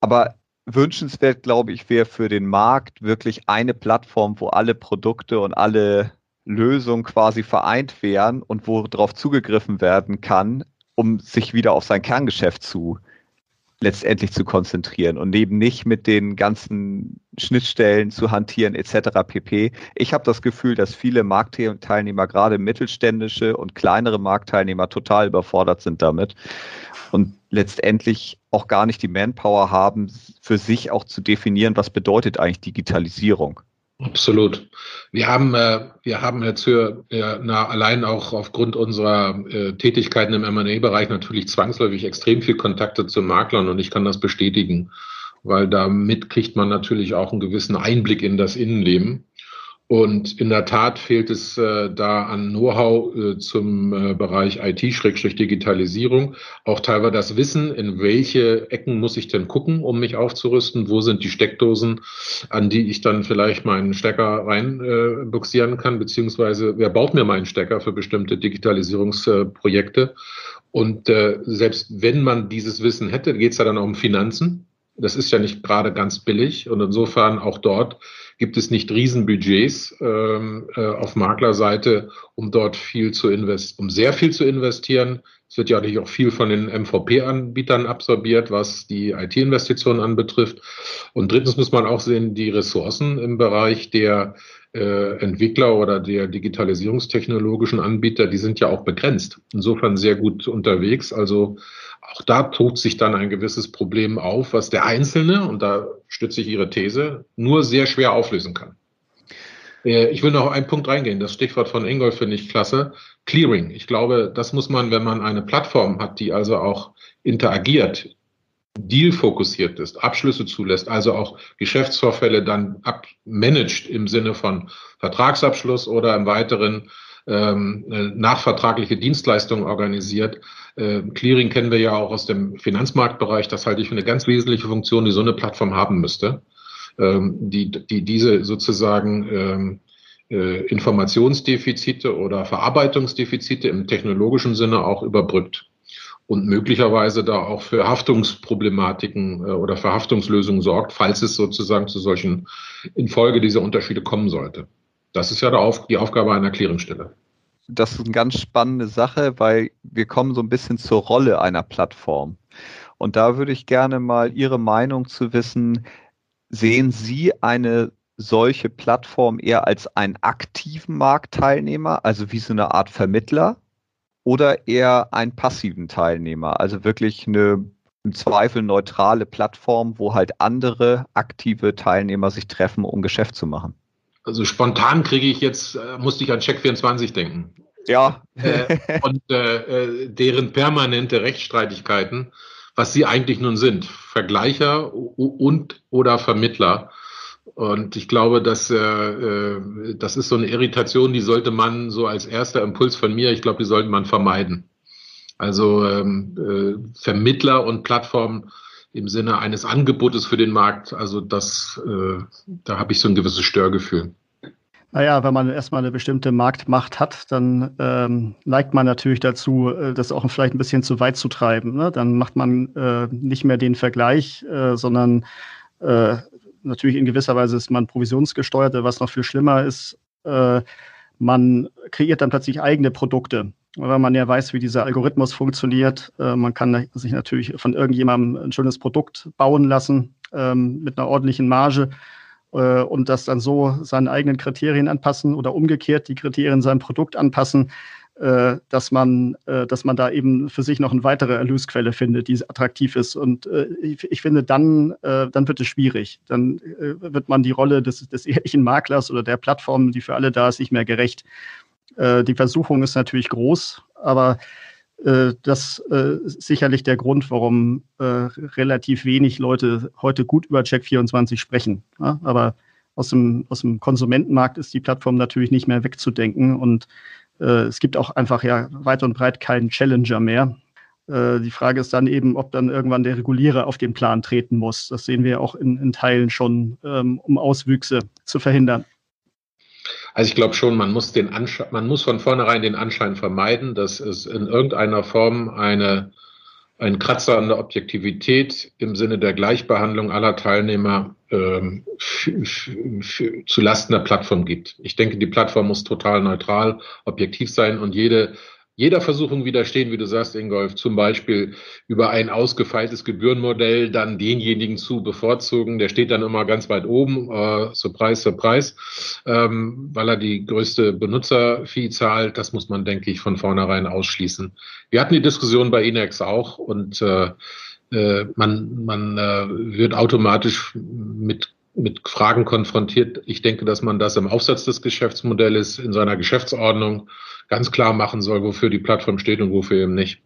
Aber wünschenswert, glaube ich, wäre für den Markt wirklich eine Plattform, wo alle Produkte und alle Lösung quasi vereint wären und worauf zugegriffen werden kann, um sich wieder auf sein Kerngeschäft zu letztendlich zu konzentrieren und eben nicht mit den ganzen Schnittstellen zu hantieren etc. pp. Ich habe das Gefühl, dass viele Marktteilnehmer, gerade mittelständische und kleinere Marktteilnehmer, total überfordert sind damit und letztendlich auch gar nicht die Manpower haben, für sich auch zu definieren, was bedeutet eigentlich Digitalisierung. Absolut. Wir haben, äh, wir haben jetzt für, äh, na, allein auch aufgrund unserer äh, Tätigkeiten im M&A-Bereich natürlich zwangsläufig extrem viel Kontakte zu Maklern und ich kann das bestätigen, weil damit kriegt man natürlich auch einen gewissen Einblick in das Innenleben. Und in der Tat fehlt es äh, da an Know-how äh, zum äh, Bereich IT-Digitalisierung. Auch teilweise das Wissen, in welche Ecken muss ich denn gucken, um mich aufzurüsten? Wo sind die Steckdosen, an die ich dann vielleicht meinen Stecker reinbuxieren äh, kann? Beziehungsweise wer baut mir meinen Stecker für bestimmte Digitalisierungsprojekte? Und äh, selbst wenn man dieses Wissen hätte, geht es ja dann auch um Finanzen. Das ist ja nicht gerade ganz billig. Und insofern auch dort gibt es nicht Riesenbudgets ähm, äh, auf Maklerseite, um dort viel zu investieren, um sehr viel zu investieren. Es wird ja natürlich auch viel von den MVP-Anbietern absorbiert, was die IT-Investitionen anbetrifft. Und drittens muss man auch sehen, die Ressourcen im Bereich der äh, Entwickler oder der digitalisierungstechnologischen Anbieter, die sind ja auch begrenzt. Insofern sehr gut unterwegs. Also auch da tut sich dann ein gewisses Problem auf, was der Einzelne, und da stütze ich Ihre These, nur sehr schwer auflösen kann. Äh, ich will noch einen Punkt reingehen. Das Stichwort von Ingolf finde ich klasse. Clearing. Ich glaube, das muss man, wenn man eine Plattform hat, die also auch interagiert, dealfokussiert ist, Abschlüsse zulässt, also auch Geschäftsvorfälle dann abmanagt im Sinne von Vertragsabschluss oder im weiteren ähm, nachvertragliche Dienstleistungen organisiert. Äh, Clearing kennen wir ja auch aus dem Finanzmarktbereich. Das halte ich für eine ganz wesentliche Funktion, die so eine Plattform haben müsste, ähm, die, die diese sozusagen ähm, äh, Informationsdefizite oder Verarbeitungsdefizite im technologischen Sinne auch überbrückt und möglicherweise da auch für Haftungsproblematiken äh, oder für Haftungslösungen sorgt, falls es sozusagen zu solchen infolge dieser Unterschiede kommen sollte. Das ist ja die Aufgabe einer Clearingstelle. Das ist eine ganz spannende Sache, weil wir kommen so ein bisschen zur Rolle einer Plattform. Und da würde ich gerne mal Ihre Meinung zu wissen. Sehen Sie eine solche Plattform eher als einen aktiven Marktteilnehmer, also wie so eine Art Vermittler, oder eher einen passiven Teilnehmer, also wirklich eine im Zweifel neutrale Plattform, wo halt andere aktive Teilnehmer sich treffen, um Geschäft zu machen? Also spontan kriege ich jetzt, äh, musste ich an Check24 denken. Ja. äh, und äh, äh, deren permanente Rechtsstreitigkeiten, was sie eigentlich nun sind, Vergleicher und oder Vermittler. Und ich glaube, dass äh, äh, das ist so eine Irritation, die sollte man so als erster Impuls von mir, ich glaube, die sollte man vermeiden. Also ähm, äh, Vermittler und Plattformen im Sinne eines Angebotes für den Markt. Also das, äh, da habe ich so ein gewisses Störgefühl. Naja, wenn man erstmal eine bestimmte Marktmacht hat, dann ähm, neigt man natürlich dazu, äh, das auch vielleicht ein bisschen zu weit zu treiben. Ne? Dann macht man äh, nicht mehr den Vergleich, äh, sondern äh, natürlich in gewisser Weise ist man provisionsgesteuert, was noch viel schlimmer ist. Äh, man kreiert dann plötzlich eigene Produkte weil man ja weiß, wie dieser Algorithmus funktioniert. Äh, man kann sich natürlich von irgendjemandem ein schönes Produkt bauen lassen ähm, mit einer ordentlichen Marge äh, und das dann so seinen eigenen Kriterien anpassen oder umgekehrt die Kriterien seinem Produkt anpassen, äh, dass man, äh, dass man da eben für sich noch eine weitere Erlösquelle findet, die attraktiv ist. Und äh, ich, ich, finde, dann, äh, dann wird es schwierig. Dann wird man die Rolle des, des ehrlichen Maklers oder der Plattform, die für alle da ist, nicht mehr gerecht. Äh, die Versuchung ist natürlich groß, aber äh, das äh, ist sicherlich der Grund, warum relativ wenig Leute heute gut über Check24 sprechen. Aber aus dem, aus dem Konsumentenmarkt ist die Plattform natürlich nicht mehr wegzudenken und es gibt auch einfach ja weit und breit keinen Challenger mehr. Die Frage ist dann eben, ob dann irgendwann der Regulierer auf den Plan treten muss. Das sehen wir auch in, in Teilen schon, ähm, um Auswüchse zu verhindern. Also ich glaube schon, man muss den Ansche man muss von vornherein den Anschein vermeiden, dass es in irgendeiner Form eine ein Kratzer an der Objektivität im Sinne der Gleichbehandlung aller Teilnehmer ähm, zu Lasten der Plattform gibt. Ich denke, die Plattform muss total neutral, objektiv sein und jede jeder Versuchung widerstehen, wie du sagst, Ingolf, zum Beispiel über ein ausgefeiltes Gebührenmodell dann denjenigen zu bevorzugen, der steht dann immer ganz weit oben, äh, Surprise, Surprise, ähm, weil er die größte Benutzerfee zahlt. Das muss man, denke ich, von vornherein ausschließen. Wir hatten die Diskussion bei Inex auch und äh, äh, man, man äh, wird automatisch mit mit Fragen konfrontiert. Ich denke, dass man das im Aufsatz des Geschäftsmodells in seiner Geschäftsordnung ganz klar machen soll, wofür die Plattform steht und wofür eben nicht.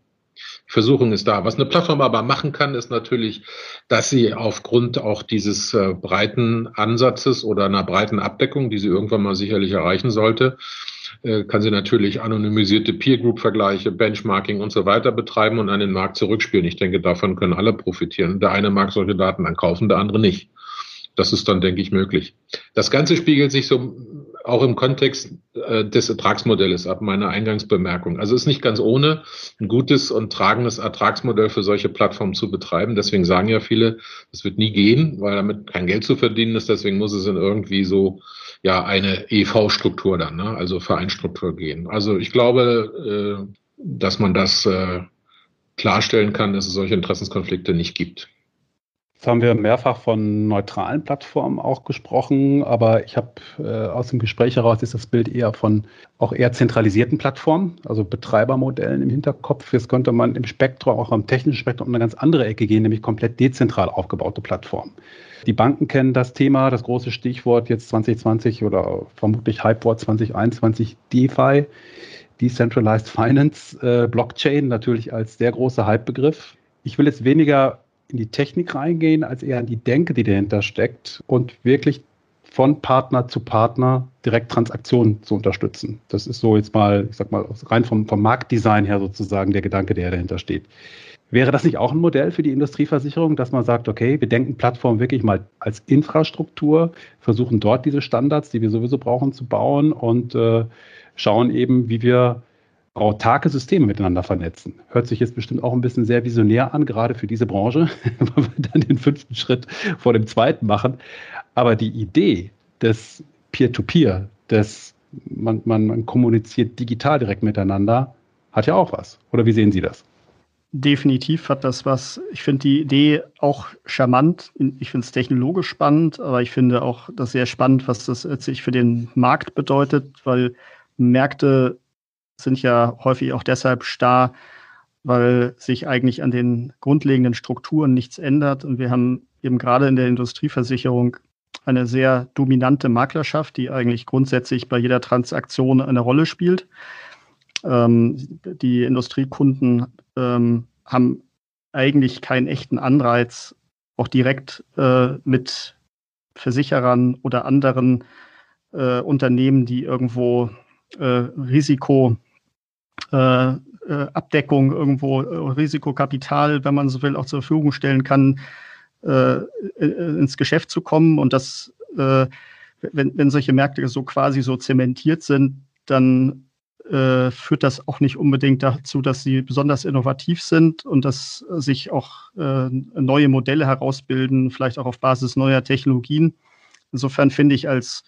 Versuchung ist da. Was eine Plattform aber machen kann, ist natürlich, dass sie aufgrund auch dieses äh, breiten Ansatzes oder einer breiten Abdeckung, die sie irgendwann mal sicherlich erreichen sollte, äh, kann sie natürlich anonymisierte Peer Group Vergleiche, Benchmarking und so weiter betreiben und an den Markt zurückspielen. Ich denke, davon können alle profitieren. Der eine mag solche Daten dann kaufen, der andere nicht. Das ist dann, denke ich, möglich. Das Ganze spiegelt sich so auch im Kontext äh, des Ertragsmodells ab, meiner Eingangsbemerkung. Also ist nicht ganz ohne, ein gutes und tragendes Ertragsmodell für solche Plattformen zu betreiben. Deswegen sagen ja viele, das wird nie gehen, weil damit kein Geld zu verdienen ist. Deswegen muss es in irgendwie so ja eine EV-Struktur dann, ne? also Vereinstruktur gehen. Also ich glaube, äh, dass man das äh, klarstellen kann, dass es solche Interessenskonflikte nicht gibt. Jetzt haben wir mehrfach von neutralen Plattformen auch gesprochen, aber ich habe äh, aus dem Gespräch heraus ist das Bild eher von auch eher zentralisierten Plattformen, also Betreibermodellen im Hinterkopf. Jetzt könnte man im Spektrum, auch am technischen Spektrum, um eine ganz andere Ecke gehen, nämlich komplett dezentral aufgebaute Plattformen. Die Banken kennen das Thema, das große Stichwort jetzt 2020 oder vermutlich Hypewort 2021 DeFi, Decentralized Finance, äh, Blockchain natürlich als sehr großer Hypebegriff. Ich will jetzt weniger in die Technik reingehen, als eher in die Denke, die dahinter steckt und wirklich von Partner zu Partner direkt Transaktionen zu unterstützen. Das ist so jetzt mal, ich sag mal, rein vom, vom Marktdesign her sozusagen der Gedanke, der dahinter steht. Wäre das nicht auch ein Modell für die Industrieversicherung, dass man sagt, okay, wir denken Plattform wirklich mal als Infrastruktur, versuchen dort diese Standards, die wir sowieso brauchen, zu bauen und äh, schauen eben, wie wir autarke Systeme miteinander vernetzen. Hört sich jetzt bestimmt auch ein bisschen sehr visionär an, gerade für diese Branche, weil wir dann den fünften Schritt vor dem zweiten machen. Aber die Idee des Peer-to-Peer, des man, man, man kommuniziert digital direkt miteinander, hat ja auch was. Oder wie sehen Sie das? Definitiv hat das was. Ich finde die Idee auch charmant. Ich finde es technologisch spannend, aber ich finde auch das sehr spannend, was das letztlich für den Markt bedeutet, weil Märkte sind ja häufig auch deshalb starr, weil sich eigentlich an den grundlegenden Strukturen nichts ändert. Und wir haben eben gerade in der Industrieversicherung eine sehr dominante Maklerschaft, die eigentlich grundsätzlich bei jeder Transaktion eine Rolle spielt. Ähm, die Industriekunden ähm, haben eigentlich keinen echten Anreiz, auch direkt äh, mit Versicherern oder anderen äh, Unternehmen, die irgendwo äh, Risiko äh, äh, Abdeckung irgendwo, äh, Risikokapital, wenn man so will, auch zur Verfügung stellen kann, äh, ins Geschäft zu kommen. Und das, wenn, wenn solche Märkte so quasi so zementiert sind, dann führt das auch nicht unbedingt dazu, dass sie besonders innovativ sind und dass sich auch neue Modelle herausbilden, vielleicht auch auf Basis neuer Technologien. Insofern finde ich als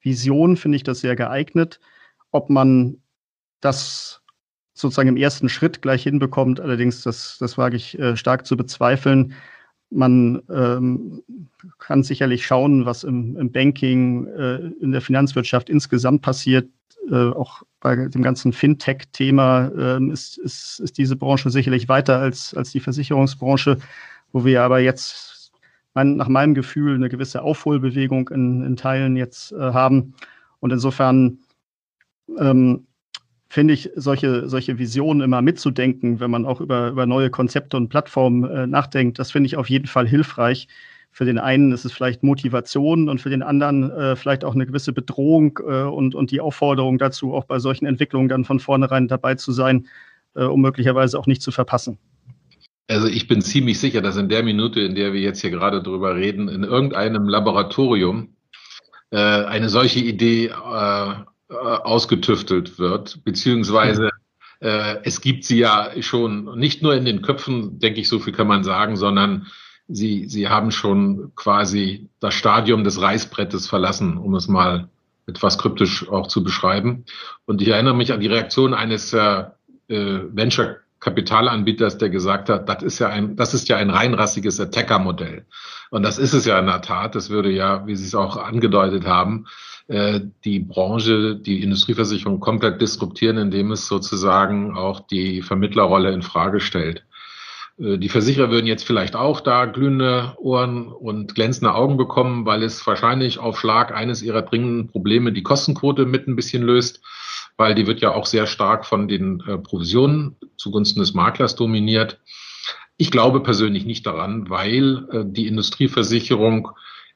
Vision, finde ich das sehr geeignet. Ob man das sozusagen im ersten Schritt gleich hinbekommt. Allerdings, das, das wage ich äh, stark zu bezweifeln. Man ähm, kann sicherlich schauen, was im, im Banking, äh, in der Finanzwirtschaft insgesamt passiert. Äh, auch bei dem ganzen Fintech-Thema ähm, ist, ist, ist diese Branche sicherlich weiter als, als die Versicherungsbranche, wo wir aber jetzt mein, nach meinem Gefühl eine gewisse Aufholbewegung in, in Teilen jetzt äh, haben. Und insofern ähm, finde ich, solche, solche Visionen immer mitzudenken, wenn man auch über, über neue Konzepte und Plattformen äh, nachdenkt, das finde ich auf jeden Fall hilfreich. Für den einen ist es vielleicht Motivation und für den anderen äh, vielleicht auch eine gewisse Bedrohung äh, und, und die Aufforderung dazu, auch bei solchen Entwicklungen dann von vornherein dabei zu sein, äh, um möglicherweise auch nicht zu verpassen. Also ich bin ziemlich sicher, dass in der Minute, in der wir jetzt hier gerade drüber reden, in irgendeinem Laboratorium äh, eine solche Idee äh, äh, ausgetüftelt wird, beziehungsweise äh, es gibt sie ja schon nicht nur in den Köpfen, denke ich, so viel kann man sagen, sondern sie, sie haben schon quasi das Stadium des Reißbrettes verlassen, um es mal etwas kryptisch auch zu beschreiben. Und ich erinnere mich an die Reaktion eines äh, äh Venture Kapitalanbieters, der gesagt hat, das ist ja ein, das ist ja ein reinrassiges Attacker-Modell. Und das ist es ja in der Tat. Das würde ja, wie Sie es auch angedeutet haben, äh, die Branche, die Industrieversicherung komplett disruptieren, indem es sozusagen auch die Vermittlerrolle in Frage stellt. Äh, die Versicherer würden jetzt vielleicht auch da glühende Ohren und glänzende Augen bekommen, weil es wahrscheinlich auf Schlag eines ihrer dringenden Probleme die Kostenquote mit ein bisschen löst. weil die wird ja auch sehr stark von den äh, Provisionen zugunsten des Maklers dominiert. Ich glaube persönlich nicht daran, weil die Industrieversicherung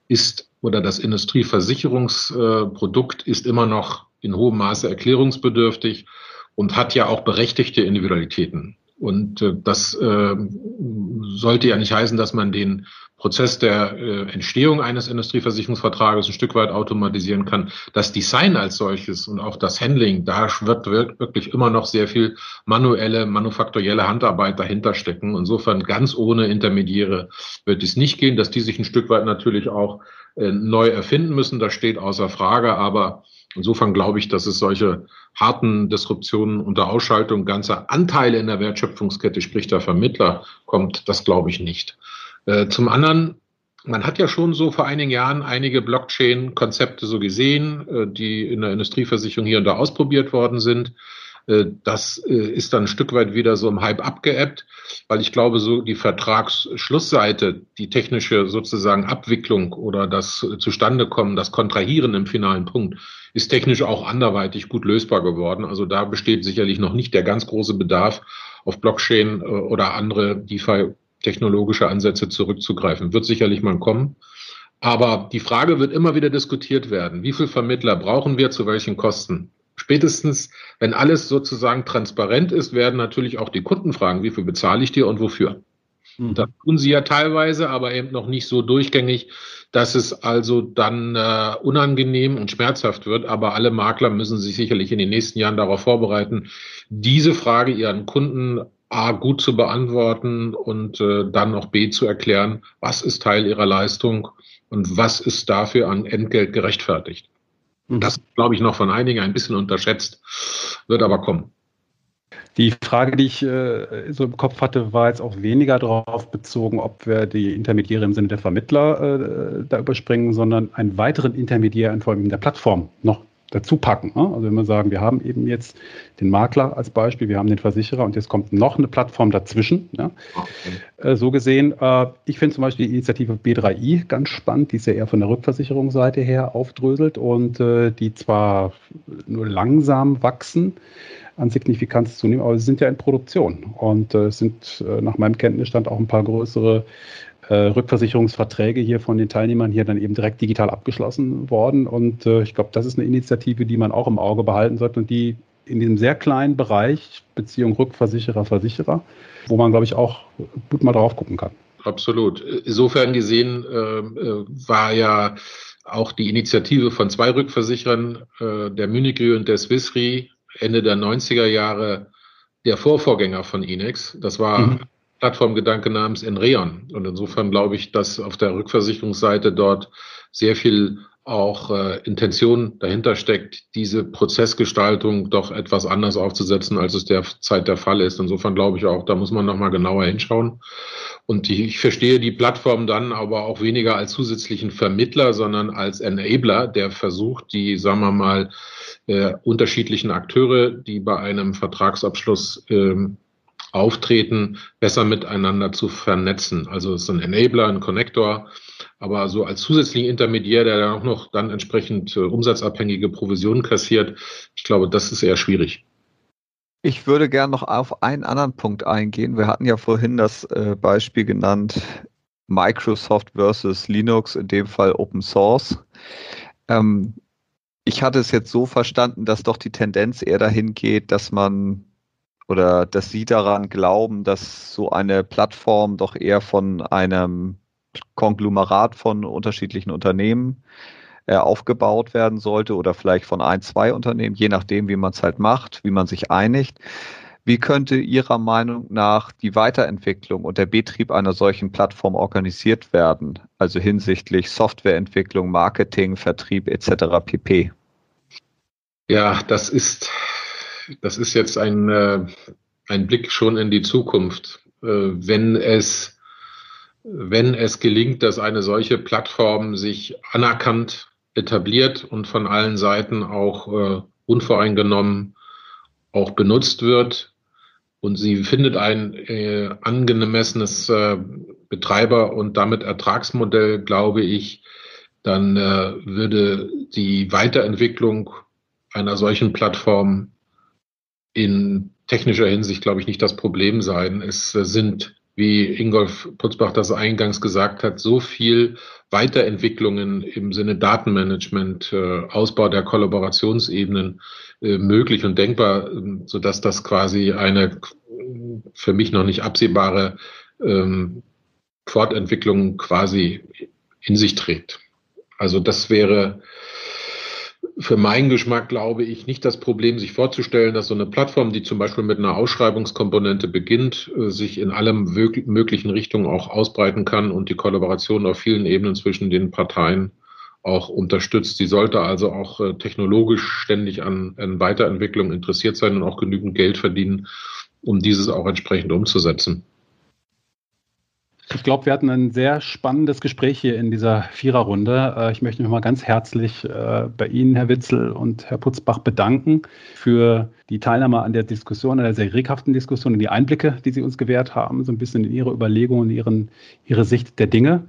ist oder das Industrieversicherungsprodukt ist immer noch in hohem Maße erklärungsbedürftig und hat ja auch berechtigte Individualitäten. Und äh, das äh, sollte ja nicht heißen, dass man den Prozess der äh, Entstehung eines Industrieversicherungsvertrages ein Stück weit automatisieren kann. Das Design als solches und auch das Handling, da wird wirklich immer noch sehr viel manuelle, manufaktorielle Handarbeit dahinter stecken. Insofern ganz ohne Intermediäre wird es nicht gehen, dass die sich ein Stück weit natürlich auch neu erfinden müssen. Das steht außer Frage. Aber insofern glaube ich, dass es solche harten Disruptionen unter Ausschaltung ganzer Anteile in der Wertschöpfungskette, sprich der Vermittler, kommt. Das glaube ich nicht. Äh, zum anderen, man hat ja schon so vor einigen Jahren einige Blockchain-Konzepte so gesehen, äh, die in der Industrieversicherung hier und da ausprobiert worden sind. Äh, das ist dann ein Stück weit wieder so im Hype abgeebbt, weil ich glaube, so die Vertragsschlussseite, die technische sozusagen Abwicklung oder das Zustandekommen, das Kontrahieren im finalen Punkt, ist technisch auch anderweitig gut lösbar geworden. Also da besteht sicherlich noch nicht der ganz große Bedarf, auf Blockchain oder andere DeFi technologische Ansätze zurückzugreifen. Wird sicherlich mal kommen. Aber die Frage wird immer wieder diskutiert werden. Wie viel Vermittler brauchen wir zu welchen Kosten? Spätestens, wenn alles sozusagen transparent ist, werden natürlich auch die Kunden fragen, wie viel bezahle ich dir und wofür? Mhm. Das tun sie ja teilweise, aber eben noch nicht so durchgängig, dass es also dann äh, unangenehm und schmerzhaft wird. Aber alle Makler müssen sich sicherlich in den nächsten Jahren darauf vorbereiten, diese Frage ihren Kunden A gut zu beantworten und äh, dann auch B zu erklären, was ist Teil ihrer Leistung und was ist dafür an Entgelt gerechtfertigt. Mhm. Das, glaube ich, noch von einigen ein bisschen unterschätzt, wird aber kommen. Die Frage, die ich äh, so im Kopf hatte, war jetzt auch weniger darauf bezogen, ob wir die Intermediäre im Sinne der Vermittler äh, da überspringen, sondern einen weiteren Intermediär in Form der Plattform noch dazu packen. Ne? Also wenn wir sagen, wir haben eben jetzt den Makler als Beispiel, wir haben den Versicherer und jetzt kommt noch eine Plattform dazwischen. Ja? Okay. Äh, so gesehen, äh, ich finde zum Beispiel die Initiative B3i ganz spannend, die ist ja eher von der Rückversicherungsseite her aufdröselt und äh, die zwar nur langsam wachsen, an Signifikanz zunehmen, aber sie sind ja in Produktion und es sind nach meinem Kenntnisstand auch ein paar größere äh, Rückversicherungsverträge hier von den Teilnehmern hier dann eben direkt digital abgeschlossen worden. Und äh, ich glaube, das ist eine Initiative, die man auch im Auge behalten sollte und die in diesem sehr kleinen Bereich Beziehung Rückversicherer, Versicherer, wo man, glaube ich, auch gut mal drauf gucken kann. Absolut. Insofern gesehen äh, äh war ja auch die Initiative von zwei Rückversicherern, äh, der Munich und der Swiss Re, Ende der 90er Jahre der Vorvorgänger von Inex. Das war mhm. Plattformgedanke namens Enreon. Und insofern glaube ich, dass auf der Rückversicherungsseite dort sehr viel auch äh, Intention dahinter steckt, diese Prozessgestaltung doch etwas anders aufzusetzen, als es derzeit der Fall ist. Insofern glaube ich auch, da muss man nochmal genauer hinschauen. Und die, ich verstehe die Plattform dann aber auch weniger als zusätzlichen Vermittler, sondern als Enabler, der versucht, die, sagen wir mal, äh, unterschiedlichen Akteure, die bei einem Vertragsabschluss ähm, Auftreten besser miteinander zu vernetzen. Also es ist ein Enabler, ein Connector, aber so als zusätzlichen Intermediär, der dann auch noch dann entsprechend äh, umsatzabhängige Provisionen kassiert, ich glaube, das ist eher schwierig. Ich würde gern noch auf einen anderen Punkt eingehen. Wir hatten ja vorhin das äh, Beispiel genannt, Microsoft versus Linux, in dem Fall Open Source. Ähm, ich hatte es jetzt so verstanden, dass doch die Tendenz eher dahin geht, dass man oder dass Sie daran glauben, dass so eine Plattform doch eher von einem Konglomerat von unterschiedlichen Unternehmen äh, aufgebaut werden sollte oder vielleicht von ein, zwei Unternehmen, je nachdem, wie man es halt macht, wie man sich einigt. Wie könnte Ihrer Meinung nach die Weiterentwicklung und der Betrieb einer solchen Plattform organisiert werden? Also hinsichtlich Softwareentwicklung, Marketing, Vertrieb etc. pp. Ja, das ist das ist jetzt ein, äh, ein Blick schon in die Zukunft. Äh, wenn es, wenn es gelingt, dass eine solche Plattform sich anerkannt etabliert und von allen Seiten auch äh, unvoreingenommen auch benutzt wird und sie findet ein äh, angemessenes äh, Betreiber- und damit Ertragsmodell, glaube ich, dann äh, würde die Weiterentwicklung einer solchen Plattform in technischer Hinsicht, glaube ich, nicht das Problem sein. Es sind, wie Ingolf Putzbach das eingangs gesagt hat, so viel Weiterentwicklungen im Sinne Datenmanagement, äh, Ausbau der Kollaborationsebenen äh, möglich und denkbar, ähm, so dass das quasi eine für mich noch nicht absehbare ähm, Fortentwicklung quasi in sich trägt. Also das wäre für meinen Geschmack, glaube ich, nicht das Problem, sich vorzustellen, dass so eine Plattform, die zum Beispiel mit einer Ausschreibungskomponente beginnt, äh, sich in allen möglichen Richtungen auch ausbreiten kann und die Kollaboration auf vielen Ebenen zwischen den Parteien auch unterstützt. Sie sollte also auch äh, technologisch ständig an, an Weiterentwicklung interessiert sein und auch genügend Geld verdienen, um dieses auch entsprechend umzusetzen. Ich glaube, wir hatten ein sehr spannendes Gespräch hier in dieser Viererrunde. Äh, ich möchte mich mal ganz herzlich äh, bei Ihnen, Herr Witzel und Herr Putzbach, bedanken für die Teilnahme an der Diskussion, an der sehr reghaften Diskussion und die Einblicke, die Sie uns gewährt haben, so ein bisschen in Ihre Überlegungen, Ihren, Ihre Sicht der Dinge.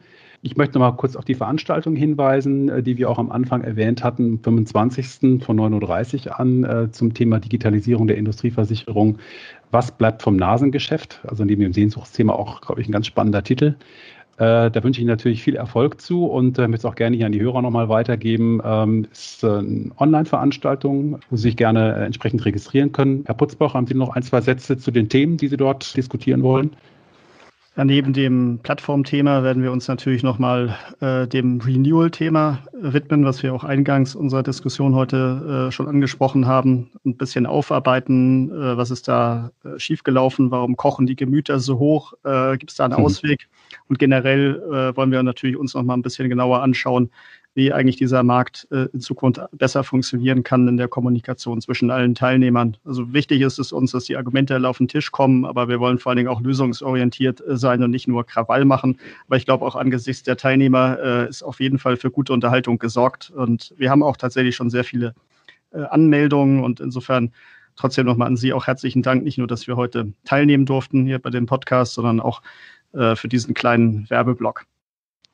Ich möchte noch mal kurz auf die Veranstaltung hinweisen, äh, die wir auch am Anfang erwähnt hatten, 25. von 9.30 Uhr an zum Thema Digitalisierung der Industrieversicherung was bleibt vom Nasengeschäft? Also neben dem Sehnsuchtsthema auch, glaube ich, ein ganz spannender Titel. Äh, da wünsche ich natürlich viel Erfolg zu und äh, möchte es auch gerne hier an die Hörer nochmal weitergeben. Ähm, ist äh, eine Online-Veranstaltung, wo Sie sich gerne äh, entsprechend registrieren können. Herr Putzbach, haben Sie noch ein, zwei Sätze zu den Themen, die Sie dort diskutieren wollen? Ja, neben dem Plattformthema werden wir uns natürlich nochmal äh, dem Renewal-Thema äh, widmen, was wir auch eingangs unserer Diskussion heute äh, schon angesprochen haben. Ein bisschen aufarbeiten, äh, was ist da äh, schiefgelaufen, warum kochen die Gemüter so hoch, äh, gibt es da einen mhm. Ausweg? Und generell äh, wollen wir natürlich uns nochmal ein bisschen genauer anschauen, wie eigentlich dieser Markt äh, in Zukunft besser funktionieren kann in der Kommunikation zwischen allen Teilnehmern. Also wichtig ist es uns, dass die Argumente auf den Tisch kommen, aber wir wollen vor allen Dingen auch lösungsorientiert äh, sein und nicht nur Krawall machen. Aber ich glaube auch angesichts der Teilnehmer äh, ist auf jeden Fall für gute Unterhaltung gesorgt. Und wir haben auch tatsächlich schon sehr viele äh, Anmeldungen und insofern trotzdem nochmal an Sie auch herzlichen Dank, nicht nur, dass wir heute teilnehmen durften hier bei dem Podcast, sondern auch äh, für diesen kleinen Werbeblock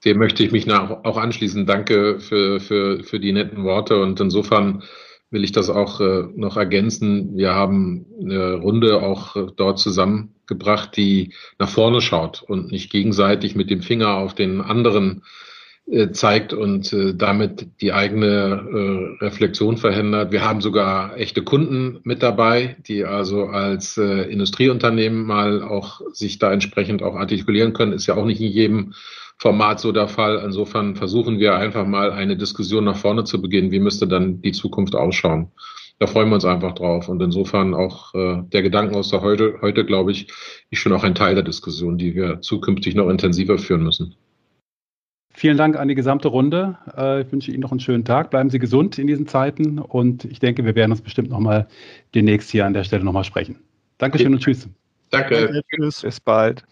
dem möchte ich mich auch anschließen. Danke für, für, für die netten Worte und insofern will ich das auch äh, noch ergänzen. Wir haben eine Runde auch dort zusammengebracht, die nach vorne schaut und nicht gegenseitig mit dem Finger auf den anderen äh, zeigt und äh, damit die eigene Reflexion verhindert. Wir haben sogar echte Kunden mit dabei, die also als Industrieunternehmen mal auch sich da entsprechend auch artikulieren können. Ist ja auch nicht in jedem Format so der Fall. Insofern versuchen wir einfach mal eine Diskussion nach vorne zu beginnen. Wie müsste dann die Zukunft ausschauen? Da freuen wir uns einfach drauf. Und insofern auch äh, der Gedanken aus der heute, heute, glaube ich, ist schon auch ein Teil der Diskussion, die wir zukünftig noch intensiver führen müssen. Vielen Dank an die gesamte Runde. Äh, ich wünsche Ihnen noch einen schönen Tag. Bleiben Sie gesund in diesen Zeiten und ich denke, wir werden uns bestimmt nochmal demnächst hier an der Stelle nochmal sprechen. Dankeschön und tschüss. Danke. Danke. Tschüss. Bis bald.